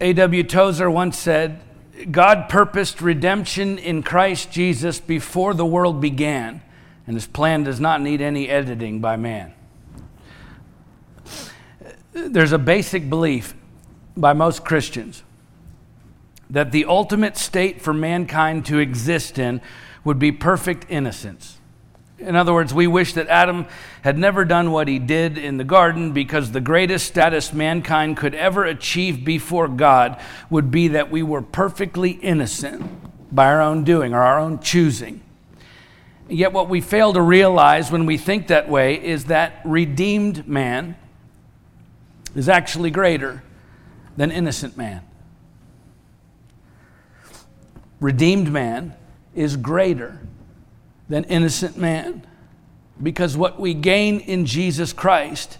A.W. Tozer once said, God purposed redemption in Christ Jesus before the world began, and his plan does not need any editing by man. There's a basic belief by most Christians that the ultimate state for mankind to exist in would be perfect innocence. In other words, we wish that Adam had never done what he did in the garden because the greatest status mankind could ever achieve before God would be that we were perfectly innocent by our own doing or our own choosing. Yet, what we fail to realize when we think that way is that redeemed man is actually greater than innocent man. Redeemed man is greater than innocent man because what we gain in Jesus Christ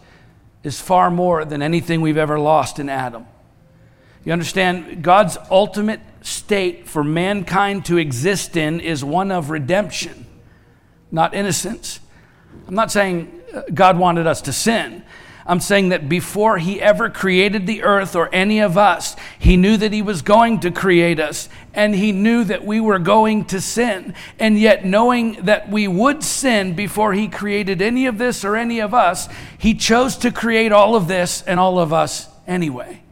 is far more than anything we've ever lost in Adam. You understand, God's ultimate state for mankind to exist in is one of redemption, not innocence. I'm not saying uh, God wanted us to sin. I'm saying that before he ever created the earth or any of us, he knew that he was going to create us and he knew that we were going to sin. And yet, knowing that we would sin before he created any of this or any of us, he chose to create all of this and all of us anyway.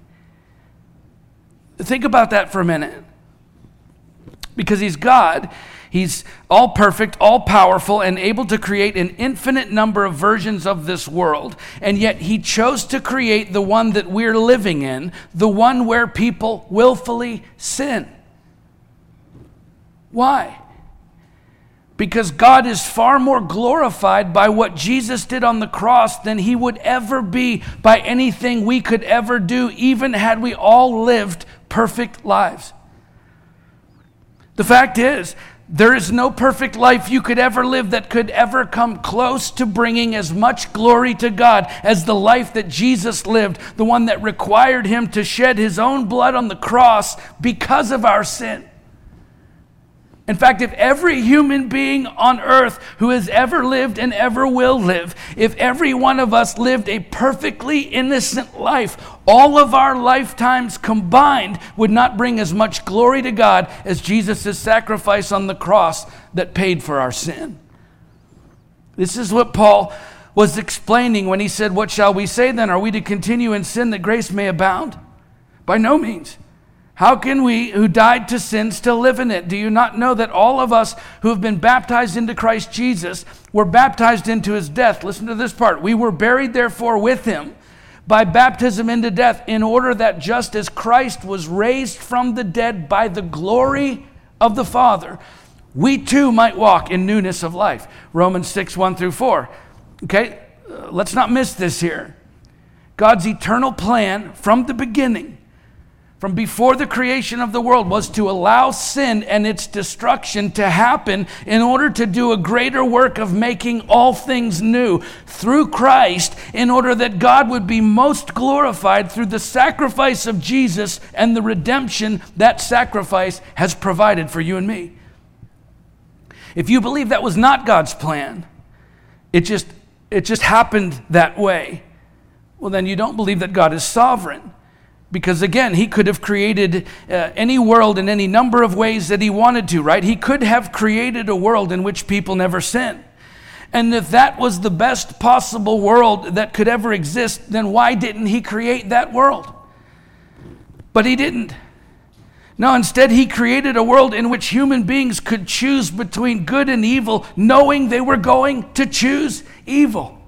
Think about that for a minute. Because he's God, He's all perfect, all powerful, and able to create an infinite number of versions of this world. And yet, He chose to create the one that we're living in, the one where people willfully sin. Why? Because God is far more glorified by what Jesus did on the cross than he would ever be by anything we could ever do, even had we all lived perfect lives. The fact is, there is no perfect life you could ever live that could ever come close to bringing as much glory to God as the life that Jesus lived, the one that required him to shed his own blood on the cross because of our sin. In fact, if every human being on earth who has ever lived and ever will live, if every one of us lived a perfectly innocent life, all of our lifetimes combined would not bring as much glory to God as Jesus' sacrifice on the cross that paid for our sin. This is what Paul was explaining when he said, What shall we say then? Are we to continue in sin that grace may abound? By no means. How can we who died to sin still live in it? Do you not know that all of us who have been baptized into Christ Jesus were baptized into his death? Listen to this part. We were buried, therefore, with him by baptism into death, in order that just as Christ was raised from the dead by the glory of the Father, we too might walk in newness of life. Romans 6, 1 through 4. Okay, uh, let's not miss this here. God's eternal plan from the beginning from before the creation of the world was to allow sin and its destruction to happen in order to do a greater work of making all things new through Christ, in order that God would be most glorified through the sacrifice of Jesus and the redemption that sacrifice has provided for you and me. If you believe that was not God's plan, it just, it just happened that way, well, then you don't believe that God is sovereign. Because again, he could have created uh, any world in any number of ways that he wanted to, right? He could have created a world in which people never sin. And if that was the best possible world that could ever exist, then why didn't he create that world? But he didn't. No, instead, he created a world in which human beings could choose between good and evil, knowing they were going to choose evil.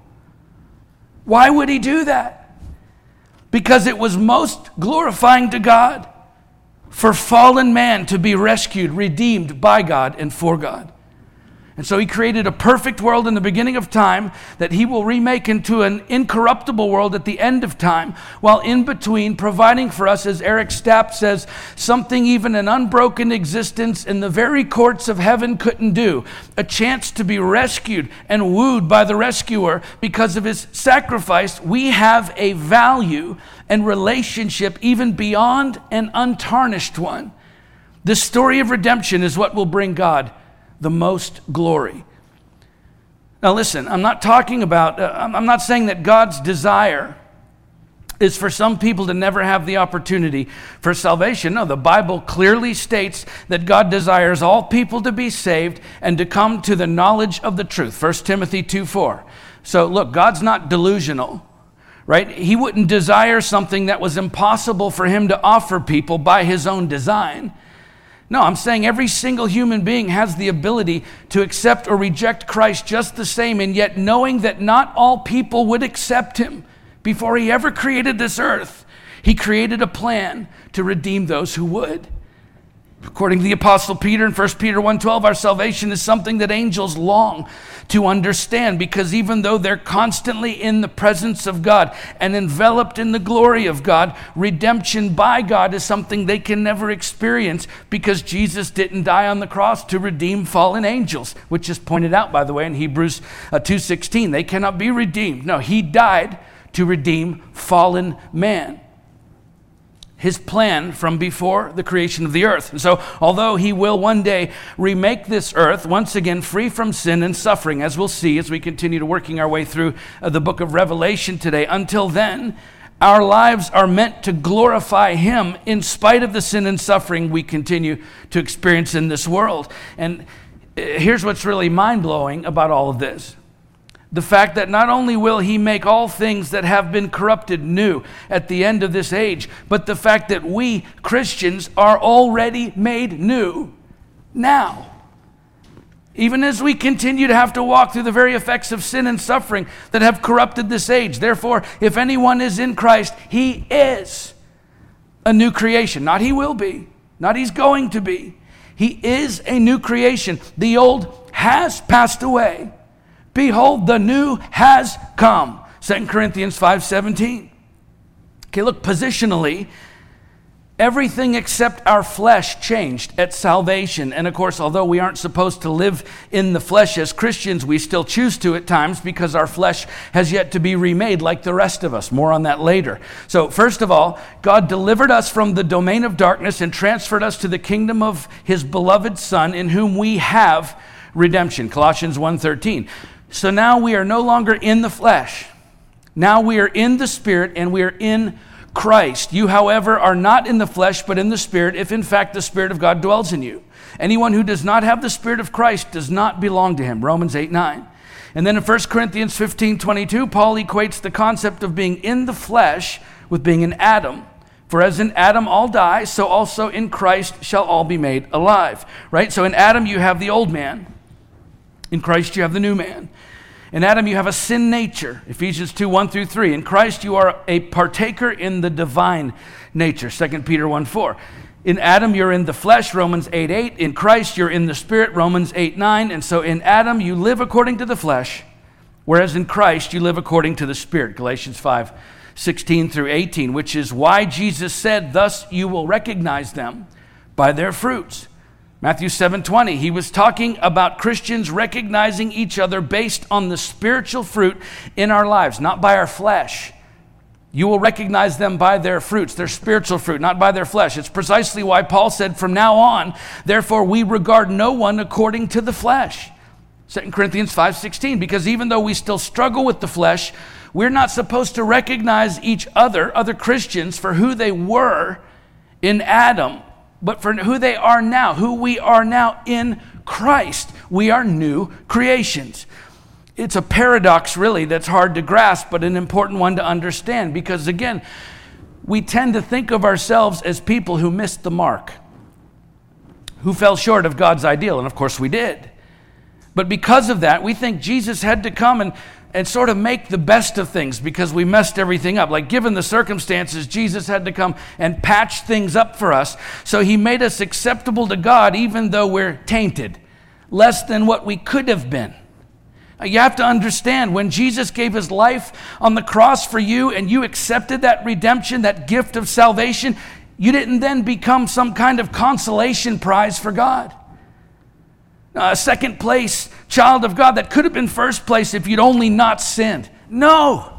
Why would he do that? Because it was most glorifying to God for fallen man to be rescued, redeemed by God and for God. And so he created a perfect world in the beginning of time that he will remake into an incorruptible world at the end of time, while in between providing for us, as Eric Stapp says, something even an unbroken existence in the very courts of heaven couldn't do a chance to be rescued and wooed by the rescuer because of his sacrifice. We have a value and relationship even beyond an untarnished one. The story of redemption is what will bring God the most glory. Now, listen, I'm not talking about, uh, I'm not saying that God's desire is for some people to never have the opportunity for salvation. No, the Bible clearly states that God desires all people to be saved and to come to the knowledge of the truth. 1 Timothy 2 4. So, look, God's not delusional, right? He wouldn't desire something that was impossible for him to offer people by his own design. No, I'm saying every single human being has the ability to accept or reject Christ just the same, and yet knowing that not all people would accept him before he ever created this earth, he created a plan to redeem those who would. According to the apostle Peter in 1 Peter 1:12, our salvation is something that angels long to understand because even though they're constantly in the presence of God and enveloped in the glory of God, redemption by God is something they can never experience because Jesus didn't die on the cross to redeem fallen angels, which is pointed out by the way in Hebrews 2:16. Uh, they cannot be redeemed. No, he died to redeem fallen man. His plan from before the creation of the earth. And so, although he will one day remake this earth once again free from sin and suffering, as we'll see as we continue to working our way through uh, the book of Revelation today, until then, our lives are meant to glorify Him in spite of the sin and suffering we continue to experience in this world. And uh, here's what's really mind blowing about all of this the fact that not only will he make all things that have been corrupted new at the end of this age, but the fact that we Christians are already made new now. Even as we continue to have to walk through the very effects of sin and suffering that have corrupted this age. Therefore, if anyone is in Christ, he is a new creation. Not he will be, not he's going to be. He is a new creation. The old has passed away Behold, the new has come. 2 Corinthians 5:17. Okay, look, positionally, everything except our flesh changed at salvation. And of course, although we aren't supposed to live in the flesh as Christians, we still choose to at times because our flesh has yet to be remade like the rest of us. More on that later. So, first of all, God delivered us from the domain of darkness and transferred us to the kingdom of his beloved Son in whom we have redemption. Colossians 1:13. So now we are no longer in the flesh. Now we are in the Spirit and we are in Christ. You, however, are not in the flesh, but in the Spirit, if in fact the Spirit of God dwells in you. Anyone who does not have the Spirit of Christ does not belong to him. Romans 8 9. And then in 1 Corinthians 15 22, Paul equates the concept of being in the flesh with being in Adam. For as in Adam all die, so also in Christ shall all be made alive. Right? So in Adam you have the old man. In Christ, you have the new man. In Adam, you have a sin nature. Ephesians 2 1 through 3. In Christ, you are a partaker in the divine nature. 2 Peter 1 4. In Adam, you're in the flesh, Romans 8 8. In Christ, you're in the spirit, Romans 8 9. And so in Adam, you live according to the flesh, whereas in Christ, you live according to the spirit, Galatians 5 16 through 18, which is why Jesus said, Thus you will recognize them by their fruits. Matthew 7:20 he was talking about Christians recognizing each other based on the spiritual fruit in our lives not by our flesh. You will recognize them by their fruits their spiritual fruit not by their flesh. It's precisely why Paul said from now on therefore we regard no one according to the flesh. 2 Corinthians 5:16 because even though we still struggle with the flesh we're not supposed to recognize each other other Christians for who they were in Adam but for who they are now, who we are now in Christ. We are new creations. It's a paradox, really, that's hard to grasp, but an important one to understand because, again, we tend to think of ourselves as people who missed the mark, who fell short of God's ideal, and of course we did. But because of that, we think Jesus had to come and and sort of make the best of things because we messed everything up. Like, given the circumstances, Jesus had to come and patch things up for us. So he made us acceptable to God even though we're tainted, less than what we could have been. Uh, you have to understand when Jesus gave his life on the cross for you and you accepted that redemption, that gift of salvation, you didn't then become some kind of consolation prize for God uh, second place child of God that could have been first place if you'd only not sinned. No.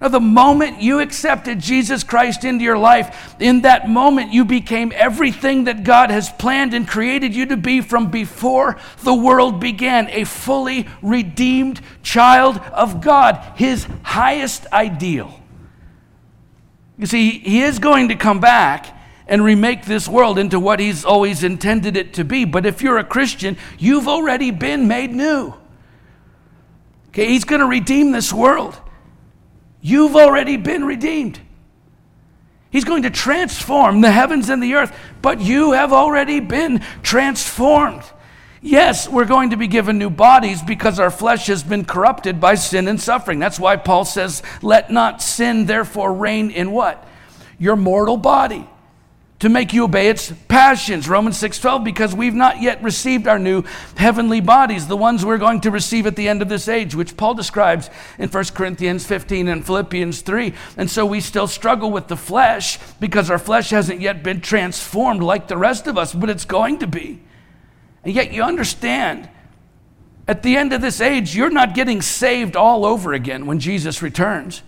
Now, the moment you accepted Jesus Christ into your life, in that moment you became everything that God has planned and created you to be from before the world began a fully redeemed child of God, His highest ideal. You see, he is going to come back and remake this world into what he's always intended it to be. But if you're a Christian, you've already been made new. Okay, he's going to redeem this world. You've already been redeemed. He's going to transform the heavens and the earth, but you have already been transformed. Yes, we're going to be given new bodies because our flesh has been corrupted by sin and suffering. That's why Paul says, Let not sin therefore reign in what? Your mortal body to make you obey its passions. Romans 6.12 because we've not yet received our new heavenly bodies the ones we're going to receive at the end of this age which paul describes in 1 corinthians 15 and philippians 3 and so we still struggle with the flesh because our flesh hasn't yet been transformed like the rest of us but it's going to be. And yet you understand at the end of this age you're not getting saved all over again when jesus returns.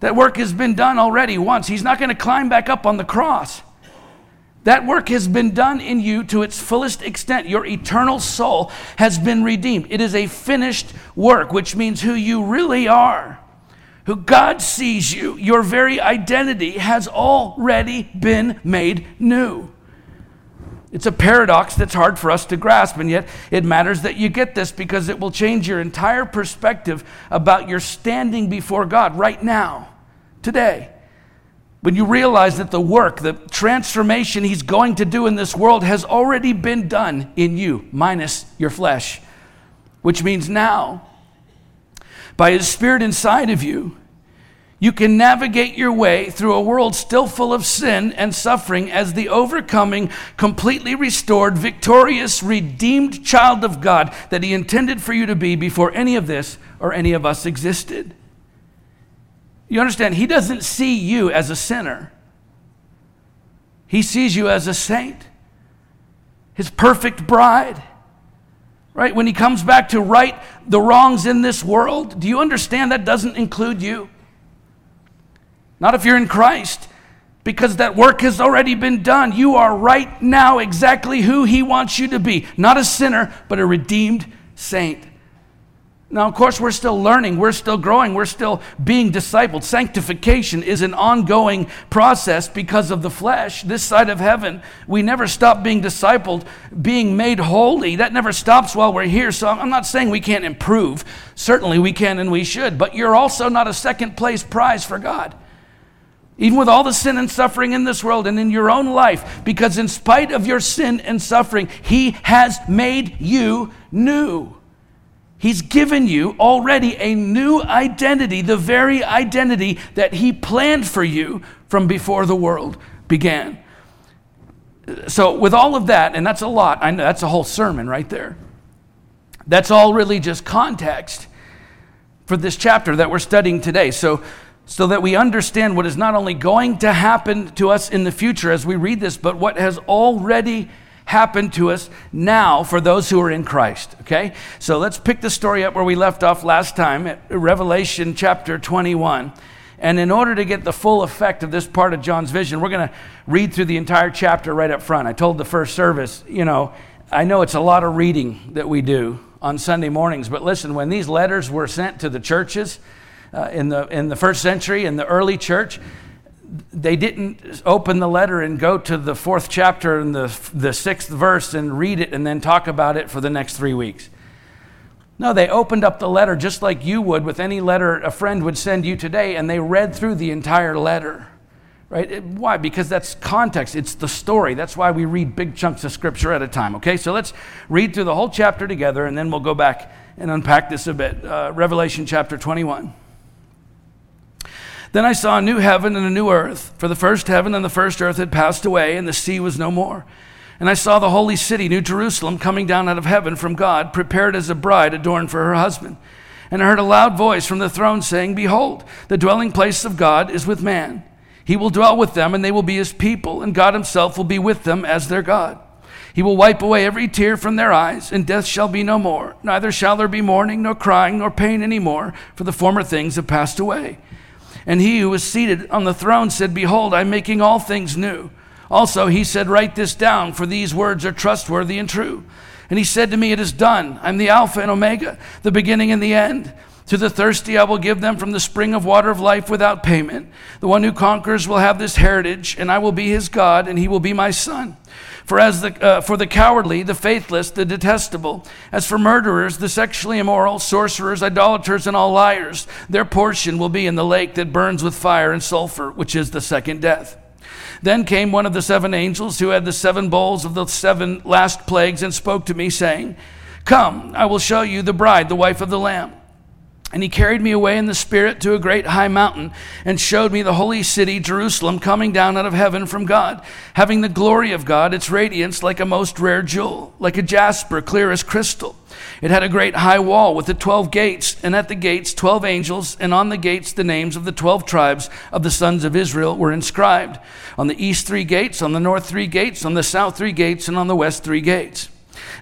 That work has been done already once. He's not going to climb back up on the cross that work has been done in you to its fullest extent. Your eternal soul has been redeemed. It is a finished work, which means who you really are, who God sees you, your very identity has already been made new. It's a paradox that's hard for us to grasp, and yet it matters that you get this because it will change your entire perspective about your standing before God right now, today. When you realize that the work, the transformation He's going to do in this world has already been done in you, minus your flesh, which means now, by His Spirit inside of you, you can navigate your way through a world still full of sin and suffering as the overcoming, completely restored, victorious, redeemed child of God that He intended for you to be before any of this or any of us existed. You understand? He doesn't see you as a sinner, He sees you as a saint, His perfect bride. Right? When He comes back to right the wrongs in this world, do you understand that doesn't include you? Not if you're in Christ because that work has already been done. You are right now exactly who He wants you to be. Not a sinner, but a redeemed saint. Now, of course, we're still learning, we're still growing, we're still being discipled. Sanctification is an ongoing process because of the flesh. This side of heaven, we never stop being discipled, being made holy. That never stops while we're here. So I'm not saying we can't improve. Certainly we can and we should, but you're also not a second place prize for God. Even with all the sin and suffering in this world and in your own life, because in spite of your sin and suffering, He has made you new. He's given you already a new identity, the very identity that He planned for you from before the world began. So, with all of that, and that's a lot, I know that's a whole sermon right there. That's all really just context for this chapter that we're studying today. So, so that we understand what is not only going to happen to us in the future as we read this, but what has already happen to us now for those who are in Christ. Okay? So let's pick the story up where we left off last time at Revelation chapter 21. And in order to get the full effect of this part of John's vision, we're going to read through the entire chapter right up front. I told the first service, you know, I know it's a lot of reading that we do on Sunday mornings, but listen, when these letters were sent to the churches uh, in, the, in the first century, in the early church, they didn't open the letter and go to the fourth chapter and the, the sixth verse and read it and then talk about it for the next three weeks. No, they opened up the letter just like you would with any letter a friend would send you today, and they read through the entire letter. Right? Why? Because that's context. It's the story. That's why we read big chunks of scripture at a time. Okay, so let's read through the whole chapter together, and then we'll go back and unpack this a bit. Uh, Revelation chapter 21. Then I saw a new heaven and a new earth, for the first heaven and the first earth had passed away, and the sea was no more. And I saw the holy city, New Jerusalem, coming down out of heaven from God, prepared as a bride adorned for her husband. And I heard a loud voice from the throne saying, Behold, the dwelling place of God is with man. He will dwell with them, and they will be his people, and God himself will be with them as their God. He will wipe away every tear from their eyes, and death shall be no more. Neither shall there be mourning, nor crying, nor pain any more, for the former things have passed away. And he who was seated on the throne said, Behold, I'm making all things new. Also, he said, Write this down, for these words are trustworthy and true. And he said to me, It is done. I'm the Alpha and Omega, the beginning and the end. To the thirsty, I will give them from the spring of water of life without payment. The one who conquers will have this heritage, and I will be his God, and he will be my son. For as the, uh, for the cowardly, the faithless, the detestable, as for murderers, the sexually immoral, sorcerers, idolaters, and all liars, their portion will be in the lake that burns with fire and sulfur, which is the second death. Then came one of the seven angels who had the seven bowls of the seven last plagues and spoke to me, saying, Come, I will show you the bride, the wife of the Lamb. And he carried me away in the Spirit to a great high mountain and showed me the holy city, Jerusalem, coming down out of heaven from God, having the glory of God, its radiance like a most rare jewel, like a jasper, clear as crystal. It had a great high wall with the twelve gates, and at the gates twelve angels, and on the gates the names of the twelve tribes of the sons of Israel were inscribed. On the east three gates, on the north three gates, on the south three gates, and on the west three gates.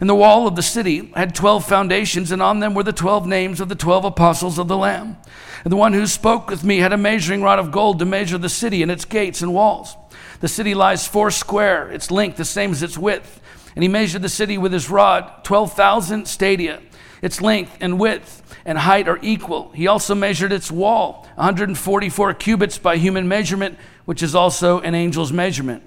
And the wall of the city had 12 foundations, and on them were the 12 names of the 12 apostles of the Lamb. And the one who spoke with me had a measuring rod of gold to measure the city and its gates and walls. The city lies four square, its length the same as its width. And he measured the city with his rod, 12,000 stadia. Its length and width and height are equal. He also measured its wall, 144 cubits by human measurement, which is also an angel's measurement.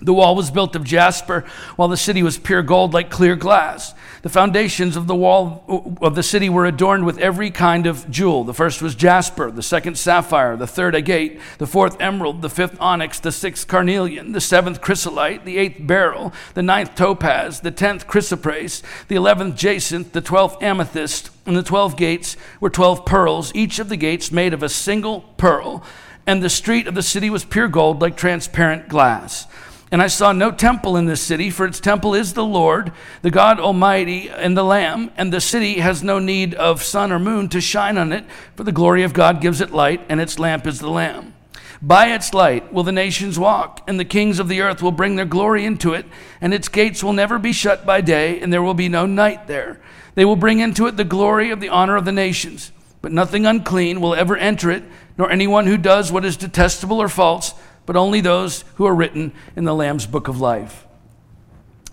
The wall was built of jasper, while the city was pure gold like clear glass. The foundations of the wall of the city were adorned with every kind of jewel. The first was jasper, the second sapphire, the third agate, the fourth emerald, the fifth onyx, the sixth carnelian, the seventh chrysolite, the eighth beryl, the ninth topaz, the tenth chrysoprase, the eleventh jacinth, the twelfth amethyst, and the twelve gates were twelve pearls, each of the gates made of a single pearl. And the street of the city was pure gold like transparent glass. And I saw no temple in this city, for its temple is the Lord, the God Almighty, and the Lamb. And the city has no need of sun or moon to shine on it, for the glory of God gives it light, and its lamp is the Lamb. By its light will the nations walk, and the kings of the earth will bring their glory into it, and its gates will never be shut by day, and there will be no night there. They will bring into it the glory of the honor of the nations. But nothing unclean will ever enter it, nor anyone who does what is detestable or false but only those who are written in the Lamb's book of life.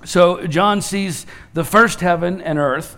So John sees the first heaven and earth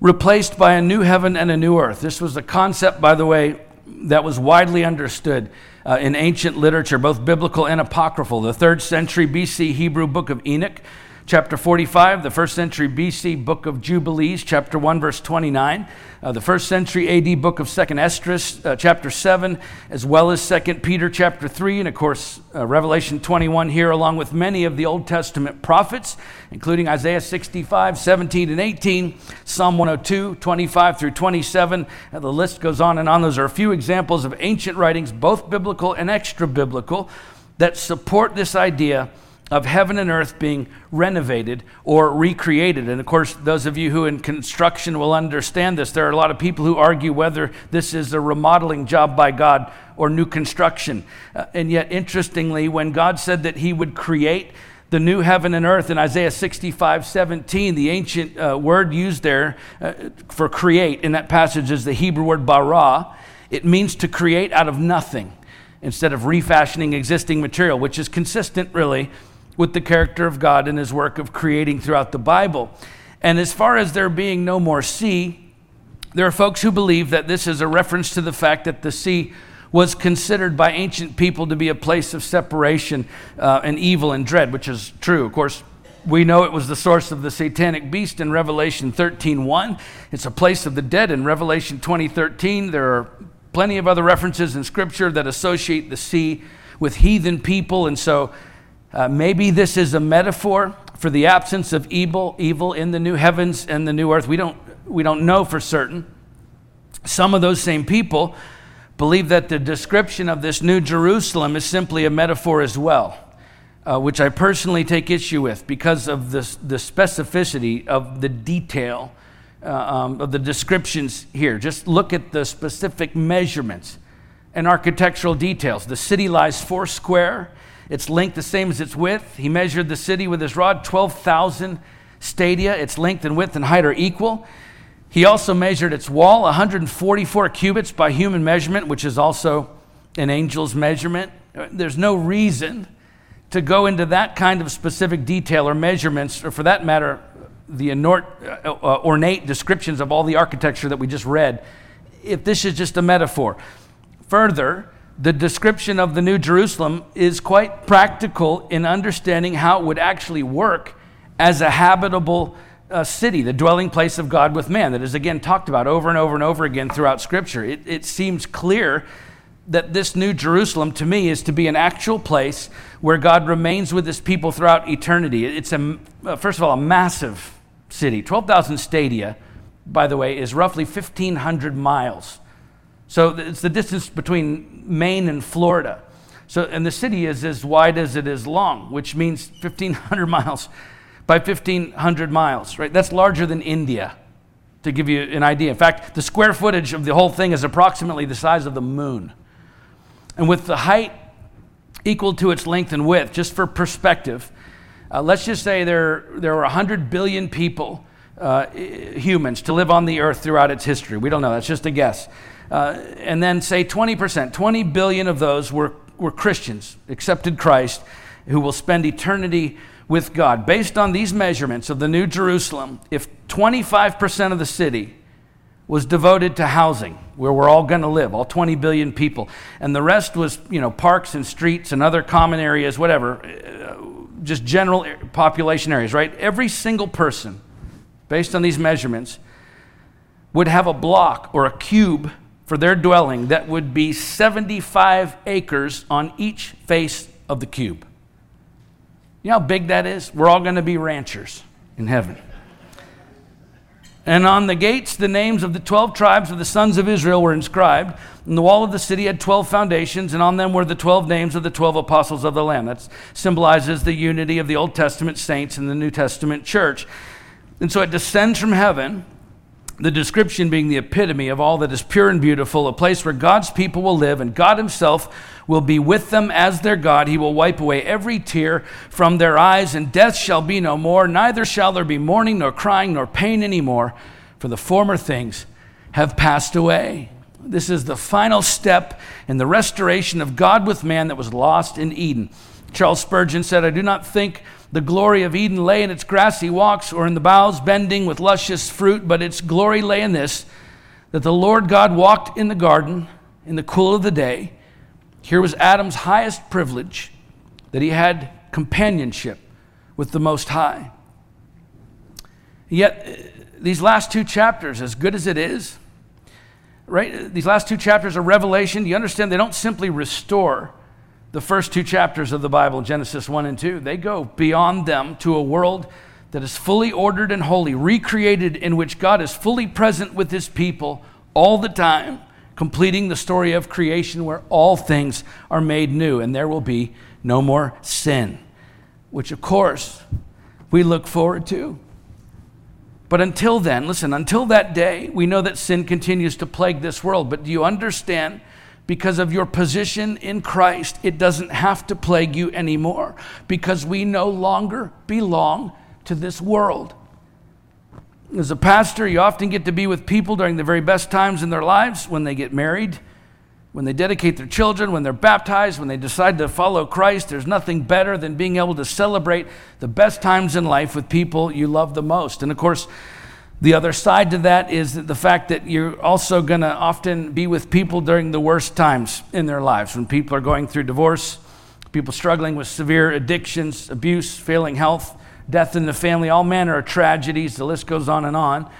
replaced by a new heaven and a new earth. This was a concept, by the way, that was widely understood uh, in ancient literature, both biblical and apocryphal. The third century BC Hebrew book of Enoch chapter 45, the first century BC book of Jubilees, chapter 1, verse 29, uh, the first century AD book of 2nd Esdras, uh, chapter 7, as well as 2nd Peter, chapter 3, and of course, uh, Revelation 21 here, along with many of the Old Testament prophets, including Isaiah 65, 17, and 18, Psalm 102, 25 through 27. Uh, the list goes on and on. Those are a few examples of ancient writings, both biblical and extra biblical, that support this idea of heaven and earth being renovated or recreated. And of course, those of you who in construction will understand this. There are a lot of people who argue whether this is a remodeling job by God or new construction. Uh, and yet, interestingly, when God said that He would create the new heaven and earth in Isaiah 65 17, the ancient uh, word used there uh, for create in that passage is the Hebrew word bara. It means to create out of nothing instead of refashioning existing material, which is consistent, really, with the character of God and his work of creating throughout the Bible. And as far as there being no more sea, there are folks who believe that this is a reference to the fact that the sea was considered by ancient people to be a place of separation uh, and evil and dread, which is true. Of course, we know it was the source of the satanic beast in Revelation 13:1. It's a place of the dead in Revelation 20:13. There are plenty of other references in scripture that associate the sea with heathen people and so uh, maybe this is a metaphor for the absence of evil, evil in the new heavens and the new earth. We don't, we don't know for certain. Some of those same people believe that the description of this new Jerusalem is simply a metaphor as well, uh, which I personally take issue with because of the, the specificity of the detail uh, um, of the descriptions here. Just look at the specific measurements and architectural details. The city lies four square its length the same as its width. He measured the city with his rod, 12,000 stadia. Its length and width and height are equal. He also measured its wall, 144 cubits by human measurement, which is also an angel's measurement. There's no reason to go into that kind of specific detail or measurements, or for that matter, the uh, ornate descriptions of all the architecture that we just read if this is just a metaphor. Further, the description of the New Jerusalem is quite practical in understanding how it would actually work as a habitable uh, city, the dwelling place of God with man, that is again talked about over and over and over again throughout Scripture. It, it seems clear that this New Jerusalem, to me, is to be an actual place where God remains with his people throughout eternity. It's, a, uh, first of all, a massive city. 12,000 stadia, by the way, is roughly 1,500 miles. So it's the distance between Maine and Florida. So, and the city is as wide as it is long, which means 1,500 miles by 1,500 miles, right? That's larger than India, to give you an idea. In fact, the square footage of the whole thing is approximately the size of the moon. And with the height equal to its length and width, just for perspective, uh, let's just say there, there were 100 billion people, uh, humans, to live on the earth throughout its history. We don't know, that's just a guess. Uh, and then say 20%, 20 billion of those were, were Christians, accepted Christ, who will spend eternity with God. Based on these measurements of the New Jerusalem, if 25% of the city was devoted to housing, where we're all going to live, all 20 billion people, and the rest was, you know, parks and streets and other common areas, whatever, uh, just general population areas, right? Every single person, based on these measurements, would have a block or a cube for their dwelling that would be 75 acres on each face of the cube. You know how big that is? We're all going to be ranchers in heaven. And on the gates, the names of the 12 tribes of the sons of Israel were inscribed. And the wall of the city had 12 foundations, and on them were the 12 names of the 12 apostles of the Lamb. That symbolizes the unity of the Old Testament saints and the New Testament church. And so it descends from heaven the description being the epitome of all that is pure and beautiful, a place where God's people will live and God Himself will be with them as their God. He will wipe away every tear from their eyes, and death shall be no more. Neither shall there be mourning, nor crying, nor pain anymore, for the former things have passed away. This is the final step in the restoration of God with man that was lost in Eden. Charles Spurgeon said, I do not think the glory of Eden lay in its grassy walks or in the boughs bending with luscious fruit, but its glory lay in this that the Lord God walked in the garden in the cool of the day. Here was Adam's highest privilege that he had companionship with the Most High. Yet, uh, these last two chapters, as good as it is, right? These last two chapters of Revelation, you understand they don't simply restore the first two chapters of the Bible, Genesis 1 and 2, they go beyond them to a world that is fully ordered and holy, recreated in which God is fully present with his people all the time, completing the story of creation where all things are made new and there will be no more sin, which of course we look forward to. But until then, listen, until that day, we know that sin continues to plague this world. But do you understand because of your position in Christ, it doesn't have to plague you anymore because we no longer belong to this world. As a pastor, you often get to be with people during the very best times in their lives when they get married, when they dedicate their children, when they're baptized, when they decide to follow Christ. There's nothing better than being able to celebrate the best times in life with people you love the most. And of course, the other side to that is the fact that you're also going to often be with people during the worst times in their lives when people are going through divorce, people struggling with severe addictions, abuse, failing health, death in the family, all manner of tragedies. The list goes on and on.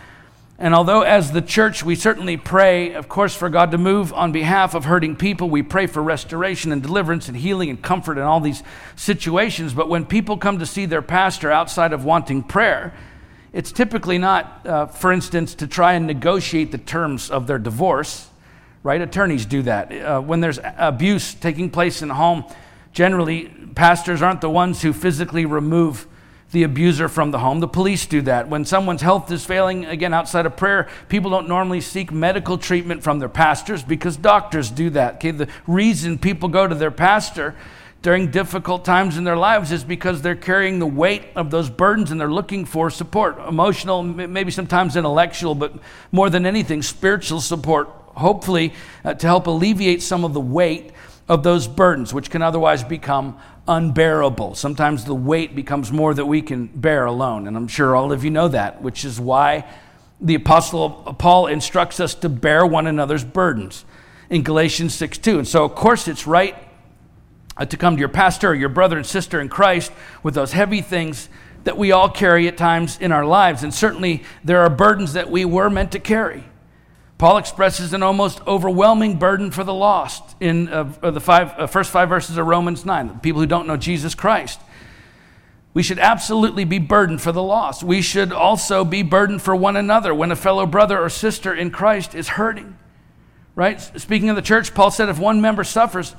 And although, as the church, we certainly pray, of course, for God to move on behalf of hurting people, we pray for restoration and deliverance and healing and comfort in all these situations. But when people come to see their pastor outside of wanting prayer, it's typically not, uh, for instance, to try and negotiate the terms of their divorce, right? Attorneys do that. Uh, when there's abuse taking place in the home, generally, pastors aren't the ones who physically remove the abuser from the home. The police do that. When someone's health is failing, again, outside of prayer, people don't normally seek medical treatment from their pastors because doctors do that. Okay? The reason people go to their pastor during difficult times in their lives is because they're carrying the weight of those burdens and they're looking for support emotional, maybe sometimes intellectual, but more than anything, spiritual support, hopefully, uh, to help alleviate some of the weight of those burdens, which can otherwise become unbearable. Sometimes the weight becomes more that we can bear alone. And I'm sure all of you know that, which is why The Apostle Paul instructs us to bear one another's burdens in Galatians 6 2. And so, of course, it's right to come to your pastor or your brother and sister in Christ with those heavy things that we all carry at times in our lives. And certainly, there are burdens that we were meant to carry. Paul expresses an almost overwhelming burden for the lost in uh, the five, uh, first five verses of Romans 9, the people who don't know Jesus Christ. We should absolutely be burdened for the lost. We should also be burdened for one another when a fellow brother or sister in Christ is hurting. Right? Speaking of the church, Paul said if one member suffers,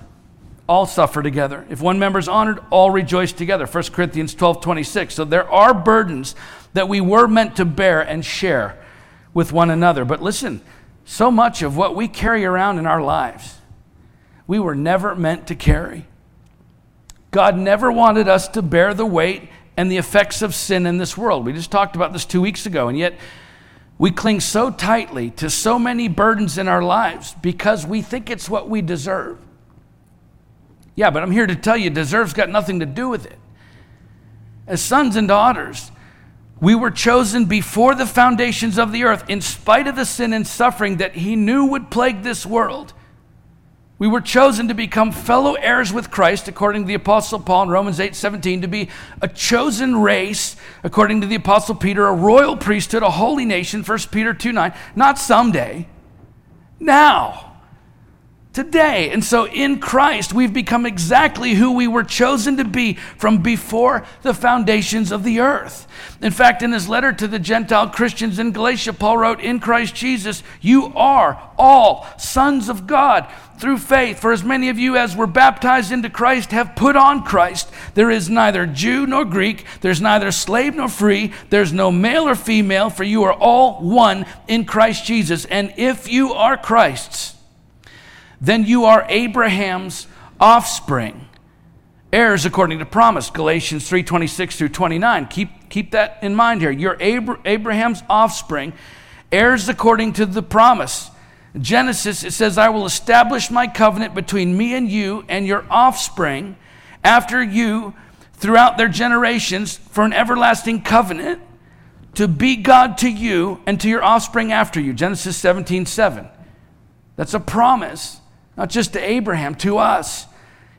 all suffer together. If one member is honored, all rejoice together. 1 Corinthians 12 26. So there are burdens that we were meant to bear and share with one another. But listen, so much of what we carry around in our lives, we were never meant to carry. God never wanted us to bear the weight and the effects of sin in this world. We just talked about this two weeks ago, and yet we cling so tightly to so many burdens in our lives because we think it's what we deserve. Yeah, but I'm here to tell you, deserve's got nothing to do with it. As sons and daughters, we were chosen before the foundations of the earth, in spite of the sin and suffering that He knew would plague this world. We were chosen to become fellow heirs with Christ, according to the Apostle Paul in Romans 8 17, to be a chosen race, according to the Apostle Peter, a royal priesthood, a holy nation, 1 Peter 2 9, not someday, now today. And so in Christ, we've become exactly who we were chosen to be from before the foundations of the earth. In fact, in his letter to the Gentile Christians in Galatia, Paul wrote, In Christ Jesus, you are all sons of God through faith. For as many of you as were baptized into Christ have put on Christ. There is neither Jew nor Greek, there's neither slave nor free, there's no male or female, for you are all one in Christ Jesus. And if you are Christ's, then you are Abraham's offspring, heirs according to promise. Galatians 3:26 through 29. Keep, keep that in mind here. You're Abraham's offspring, heirs according to the promise. Genesis, it says, I will establish my covenant between me and you and your offspring after you throughout their generations for an everlasting covenant to be God to you and to your offspring after you. Genesis 17 7. That's a promise not just to Abraham, to us.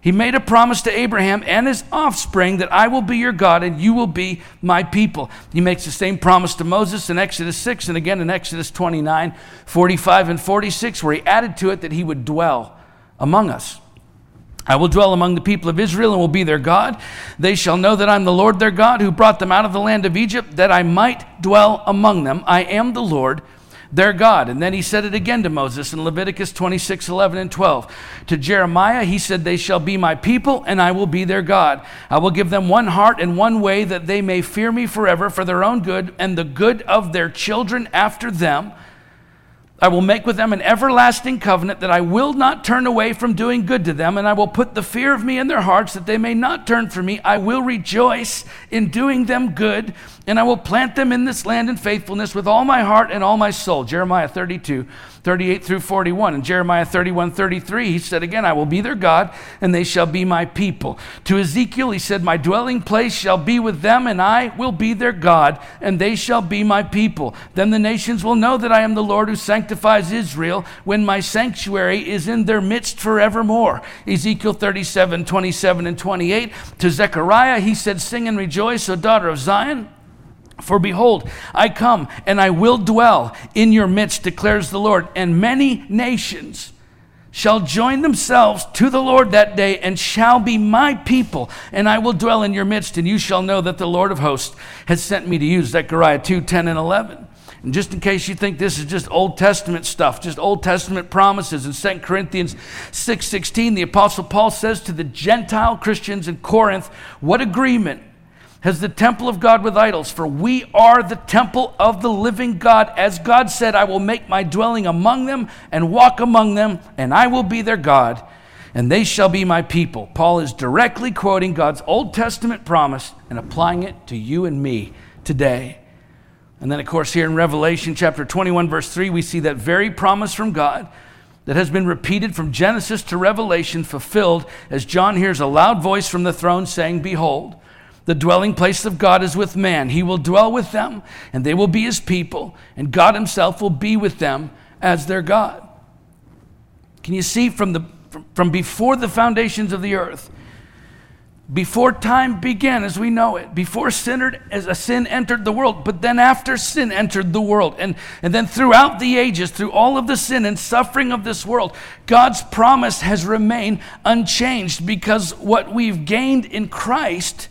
He made a promise to Abraham and his offspring that I will be your God and you will be my people. He makes the same promise to Moses in Exodus 6 and again in Exodus 29, 45, and 46, where he added to it that he would dwell among us. I will dwell among the people of Israel and will be their God. They shall know that I'm the Lord their God who brought them out of the land of Egypt, that I might dwell among them. I am the Lord their God. And then he said it again to Moses in Leviticus 26, 11, and 12. To Jeremiah, he said, They shall be my people, and I will be their God. I will give them one heart and one way that they may fear me forever for their own good and the good of their children after them. I will make with them an everlasting covenant that I will not turn away from doing good to them, and I will put the fear of me in their hearts that they may not turn from me. I will rejoice in doing them good, and I will plant them in this land in faithfulness with all my heart and all my soul. Jeremiah 32, 38 through 41. And Jeremiah 31, 33, he said again, I will be their God, and they shall be my people. To Ezekiel, he said, My dwelling place shall be with them, and I will be their God, and they shall be my people. Then the nations will know that I am the Lord who sanctifies Israel, when my sanctuary is in their midst forevermore. Ezekiel 37, 27, and 28. To Zechariah, he said, Sing and rejoice, O daughter of Zion. For behold, I come and I will dwell in your midst, declares the Lord, and many nations shall join themselves to the Lord that day and shall be my people, and I will dwell in your midst, and you shall know that the Lord of hosts has sent me to you. Zechariah 2 10 and 11. And just in case you think this is just Old Testament stuff, just Old Testament promises in 2 Corinthians 6:16, the apostle Paul says to the Gentile Christians in Corinth, what agreement has the temple of God with idols, for we are the temple of the living God. As God said, I will make my dwelling among them and walk among them, and I will be their God, and they shall be my people. Paul is directly quoting God's Old Testament promise and applying it to you and me today. And then, of course, here in Revelation chapter 21, verse 3, we see that very promise from God that has been repeated from Genesis to Revelation fulfilled as John hears a loud voice from the throne saying, Behold, The dwelling place of God is with man. He will dwell with them, and they will be his people, and God himself will be with them as their God. Can you see from, the, from before the foundations of the earth, before time began as we know it, before sin, as a sin entered the world, but then after sin entered the world, and, and then throughout the ages, through all of the sin and suffering of this world, God's promise has remained unchanged because what we've gained in Christ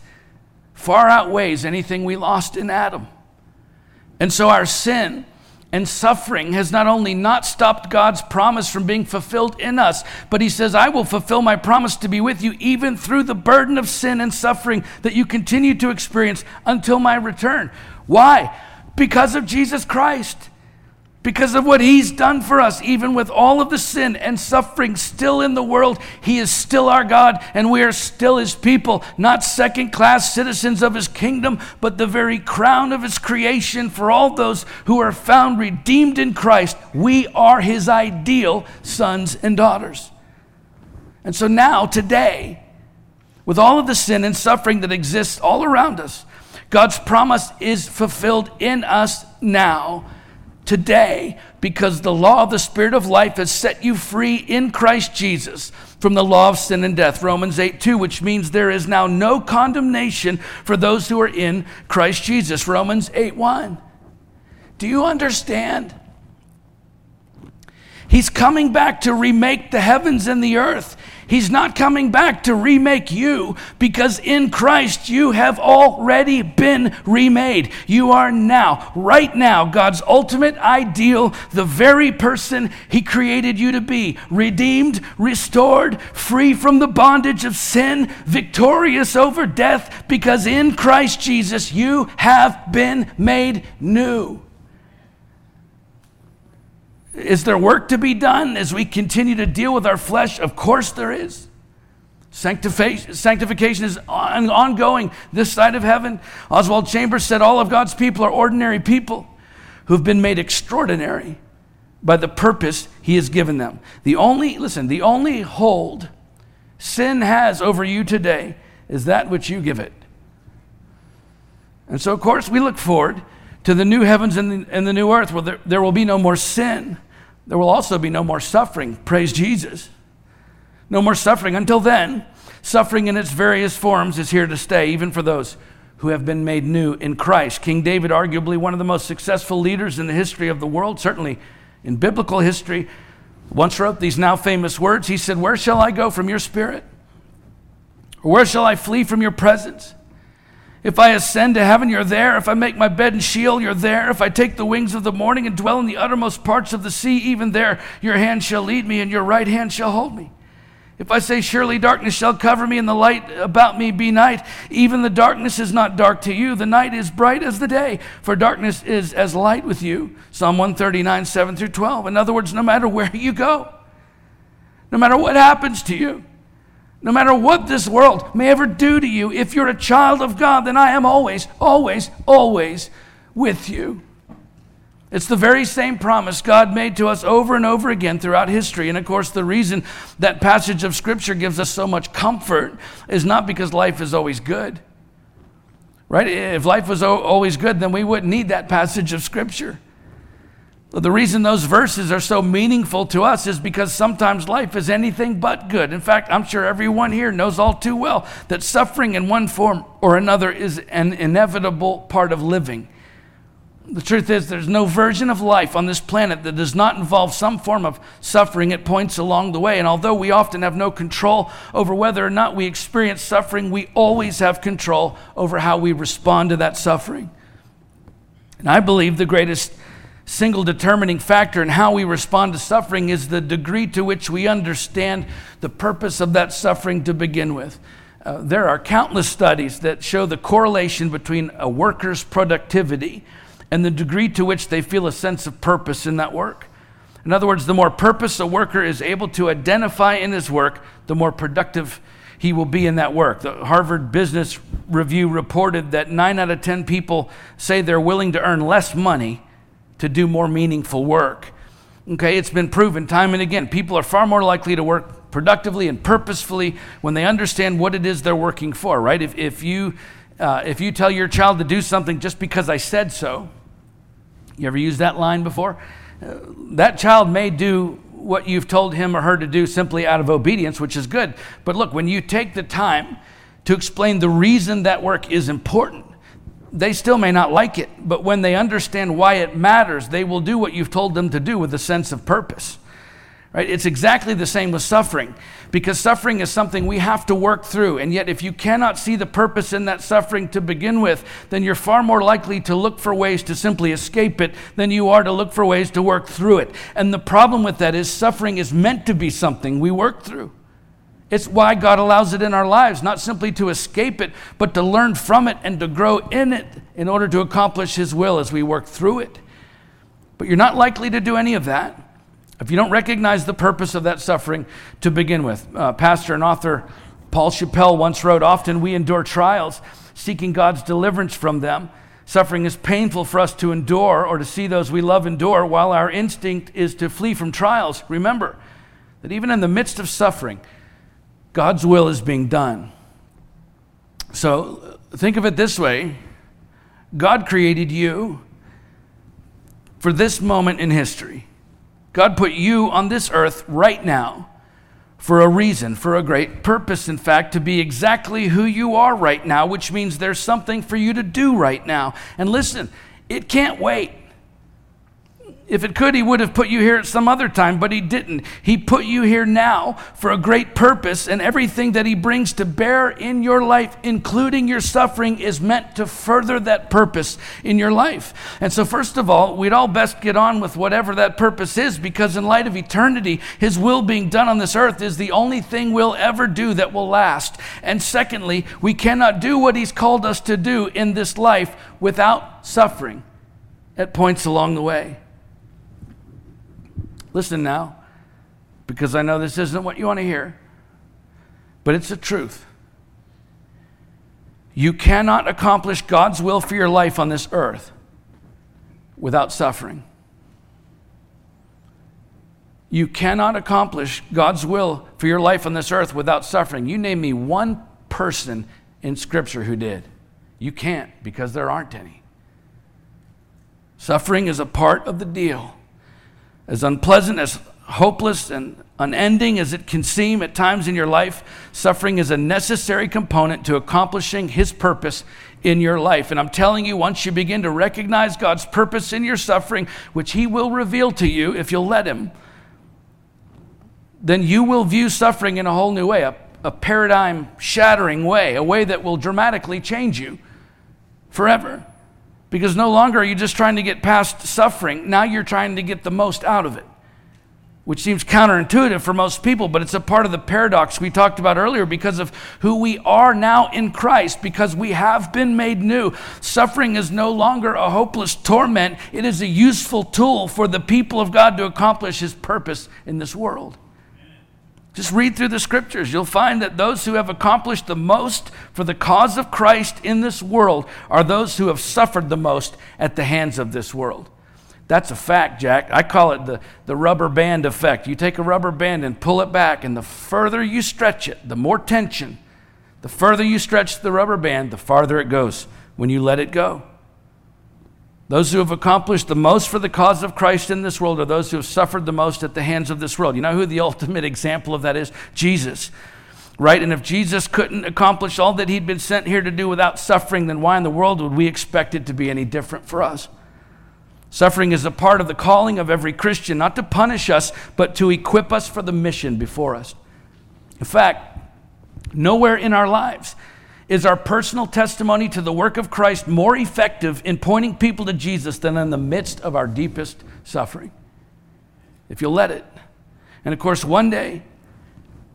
far outweighs anything we lost in Adam. And so our sin and suffering has not only not stopped God's promise from being fulfilled in us, but He says, I will fulfill my promise to be with you even through the burden of sin and suffering that you continue to experience until my return. Why? Because of Jesus Christ because of what he's done for us, even with all of the sin and suffering still in the world, he is still our God and we are still his people, not second class citizens of his kingdom, but the very crown of his creation for all those who are found redeemed in Christ. We are his ideal sons and daughters. And so now, today, with all of the sin and suffering that exists all around us, God's promise is fulfilled in us now today because the law of the Spirit of life has set you free in Christ Jesus from the law of sin and death. Romans 8 2, which means there is now no condemnation for those who are in Christ Jesus. Romans 8 1. Do you understand? He's coming back to remake the heavens and the earth. He's not coming back to remake you because in Christ you have already been remade. You are now, right now, God's ultimate ideal, the very person He created you to be redeemed, restored, free from the bondage of sin, victorious over death because in Christ Jesus you have been made new. Is there work to be done as we continue to deal with our flesh? Of course there is. Sanctification is ongoing this side of heaven. Oswald Chambers said all of God's people are ordinary people who've been made extraordinary by the purpose he has given them. The only, listen, the only hold sin has over you today is that which you give it. And so, of course, we look forward to the new heavens and the, and the new earth where there, there will be no more sin. There will also be no more suffering. Praise Jesus. No more suffering. Until then, suffering in its various forms is here to stay, even for those who have been made new in Christ. King David, arguably one of the most successful leaders in the history of the world, certainly in biblical history, once wrote these now famous words. He said, Where shall I go from your spirit? Or where shall I flee from your presence? If I ascend to heaven, you're there. If I make my bed in Sheol, you're there. If I take the wings of the morning and dwell in the uttermost parts of the sea, even there your hand shall lead me and your right hand shall hold me. If I say, Surely darkness shall cover me and the light about me be night, even the darkness is not dark to you. The night is bright as the day, for darkness is as light with you. Psalm 139, 7 through 12. In other words, no matter where you go, no matter what happens to you, no matter what this world may ever do to you, if you're a child of God, then I am always, always, always with you. It's the very same promise God made to us over and over again throughout history. And of course, the reason that passage of Scripture gives us so much comfort is not because life is always good. Right? If life was always good, then we wouldn't need that passage of Scripture. The reason those verses are so meaningful to us is because sometimes life is anything but good. In fact, I'm sure everyone here knows all too well that suffering in one form or another is an inevitable part of living. The truth is, there's no version of life on this planet that does not involve some form of suffering at points along the way. And although we often have no control over whether or not we experience suffering, we always have control over how we respond to that suffering. And I believe the greatest single determining factor in how we respond to suffering is the degree to which we understand the purpose of that suffering to begin with. Uh, there are countless studies that show the correlation between a worker's productivity and the degree to which they feel a sense of purpose in that work. In other words, the more purpose a worker is able to identify in his work, the more productive he will be in that work. The Harvard Business Review reported that nine out of 10 people say they're willing to earn less money to do more meaningful work. Okay, it's been proven time and again. People are far more likely to work productively and purposefully when they understand what it is they're working for, right? If, if you uh, if you tell your child to do something just because I said so, you ever used that line before? Uh, that child may do what you've told him or her to do simply out of obedience, which is good. But look, when you take the time to explain the reason that work is important, they still may not like it, but when they understand why it matters, they will do what you've told them to do with a sense of purpose. Right? It's exactly the same with suffering because suffering is something we have to work through. And yet, if you cannot see the purpose in that suffering to begin with, then you're far more likely to look for ways to simply escape it than you are to look for ways to work through it. And the problem with that is suffering is meant to be something we work through. It's why God allows it in our lives, not simply to escape it, but to learn from it and to grow in it in order to accomplish His will as we work through it. But you're not likely to do any of that if you don't recognize the purpose of that suffering to begin with, uh, pastor and author Paul Chappell once wrote Often we endure trials, seeking God's deliverance from them. Suffering is painful for us to endure or to see those we love endure, while our instinct is to flee from trials. Remember that even in the midst of suffering, God's will is being done. So think of it this way God created you for this moment in history. God put you on this earth right now for a reason, for a great purpose, in fact, to be exactly who you are right now, which means there's something for you to do right now. And listen, it can't wait. If it could, he would have put you here at some other time, but he didn't. He put you here now for a great purpose, and everything that he brings to bear in your life, including your suffering, is meant to further that purpose in your life. And so, first of all, we'd all best get on with whatever that purpose is, because in light of eternity, his will being done on this earth is the only thing we'll ever do that will last. And secondly, we cannot do what he's called us to do in this life without suffering at points along the way. Listen now, because I know this isn't what you want to hear, but it's the truth. You cannot accomplish God's will for your life on this earth without suffering. You cannot accomplish God's will for your life on this earth without suffering. You name me one person in Scripture who did. You can't because there aren't any. Suffering is a part of the deal. As unpleasant, as hopeless, and unending as it can seem at times in your life, suffering is a necessary component to accomplishing His purpose in your life. And I'm telling you, once you begin to recognize God's purpose in your suffering, which He will reveal to you if you'll let Him, then you will view suffering in a whole new way, a, a paradigm shattering way, a way that will dramatically change you forever. Because no longer are you just trying to get past suffering, now you're trying to get the most out of it, which seems counterintuitive for most people, but it's a part of the paradox we talked about earlier because of who we are now in Christ, because we have been made new. Suffering is no longer a hopeless torment, it is a useful tool for the people of God to accomplish His purpose in this world. Just read through the scriptures. You'll find that those who have accomplished the most for the cause of Christ in this world are those who have suffered the most at the hands of this world. That's a fact, Jack. I call it the, the rubber band effect. You take a rubber band and pull it back, and the further you stretch it, the more tension, the further you stretch the rubber band, the farther it goes when you let it go. Those who have accomplished the most for the cause of Christ in this world are those who have suffered the most at the hands of this world. You know who the ultimate example of that is? Jesus. Right? And if Jesus couldn't accomplish all that he'd been sent here to do without suffering, then why in the world would we expect it to be any different for us? Suffering is a part of the calling of every Christian, not to punish us, but to equip us for the mission before us. In fact, nowhere in our lives is our personal testimony to the work of Christ more effective in pointing people to Jesus than in the midst of our deepest suffering? If you'll let it. And of course, one day,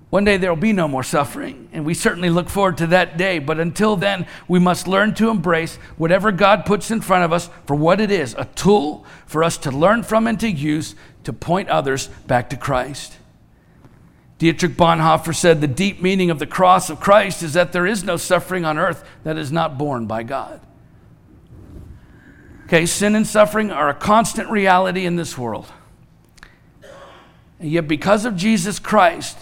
one day there will be no more suffering, and we certainly look forward to that day. But until then, we must learn to embrace whatever God puts in front of us for what it is a tool for us to learn from and to use to point others back to Christ. Dietrich Bonhoeffer said the deep meaning of the cross of Christ is that there is no suffering on earth that is not borne by God. Okay, sin and suffering are a constant reality in this world. And yet, because of Jesus Christ,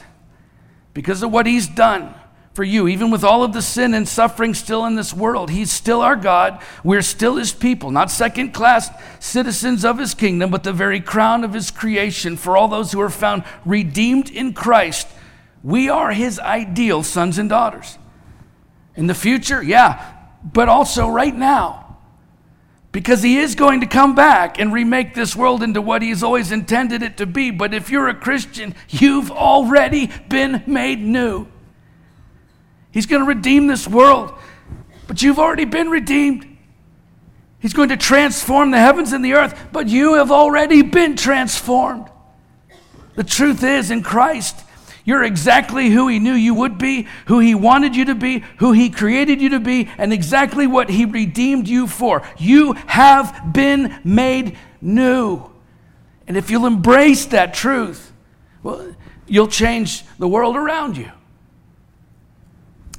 because of what he's done for you, even with all of the sin and suffering still in this world. He's still our God. We're still His people, not second class citizens of His kingdom, but the very crown of His creation. For all those who are found redeemed in Christ, we are His ideal sons and daughters. In the future, yeah, but also right now. Because he is going to come back and remake this world into what he's always intended it to be. But if you're a Christian, you've already been made new. He's going to redeem this world, but you've already been redeemed. He's going to transform the heavens and the earth, but you have already been transformed. The truth is, in Christ, you're exactly who He knew you would be, who He wanted you to be, who He created you to be, and exactly what He redeemed you for. You have been made new. And if you'll embrace that truth, well, you'll change the world around you.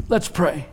Let's pray.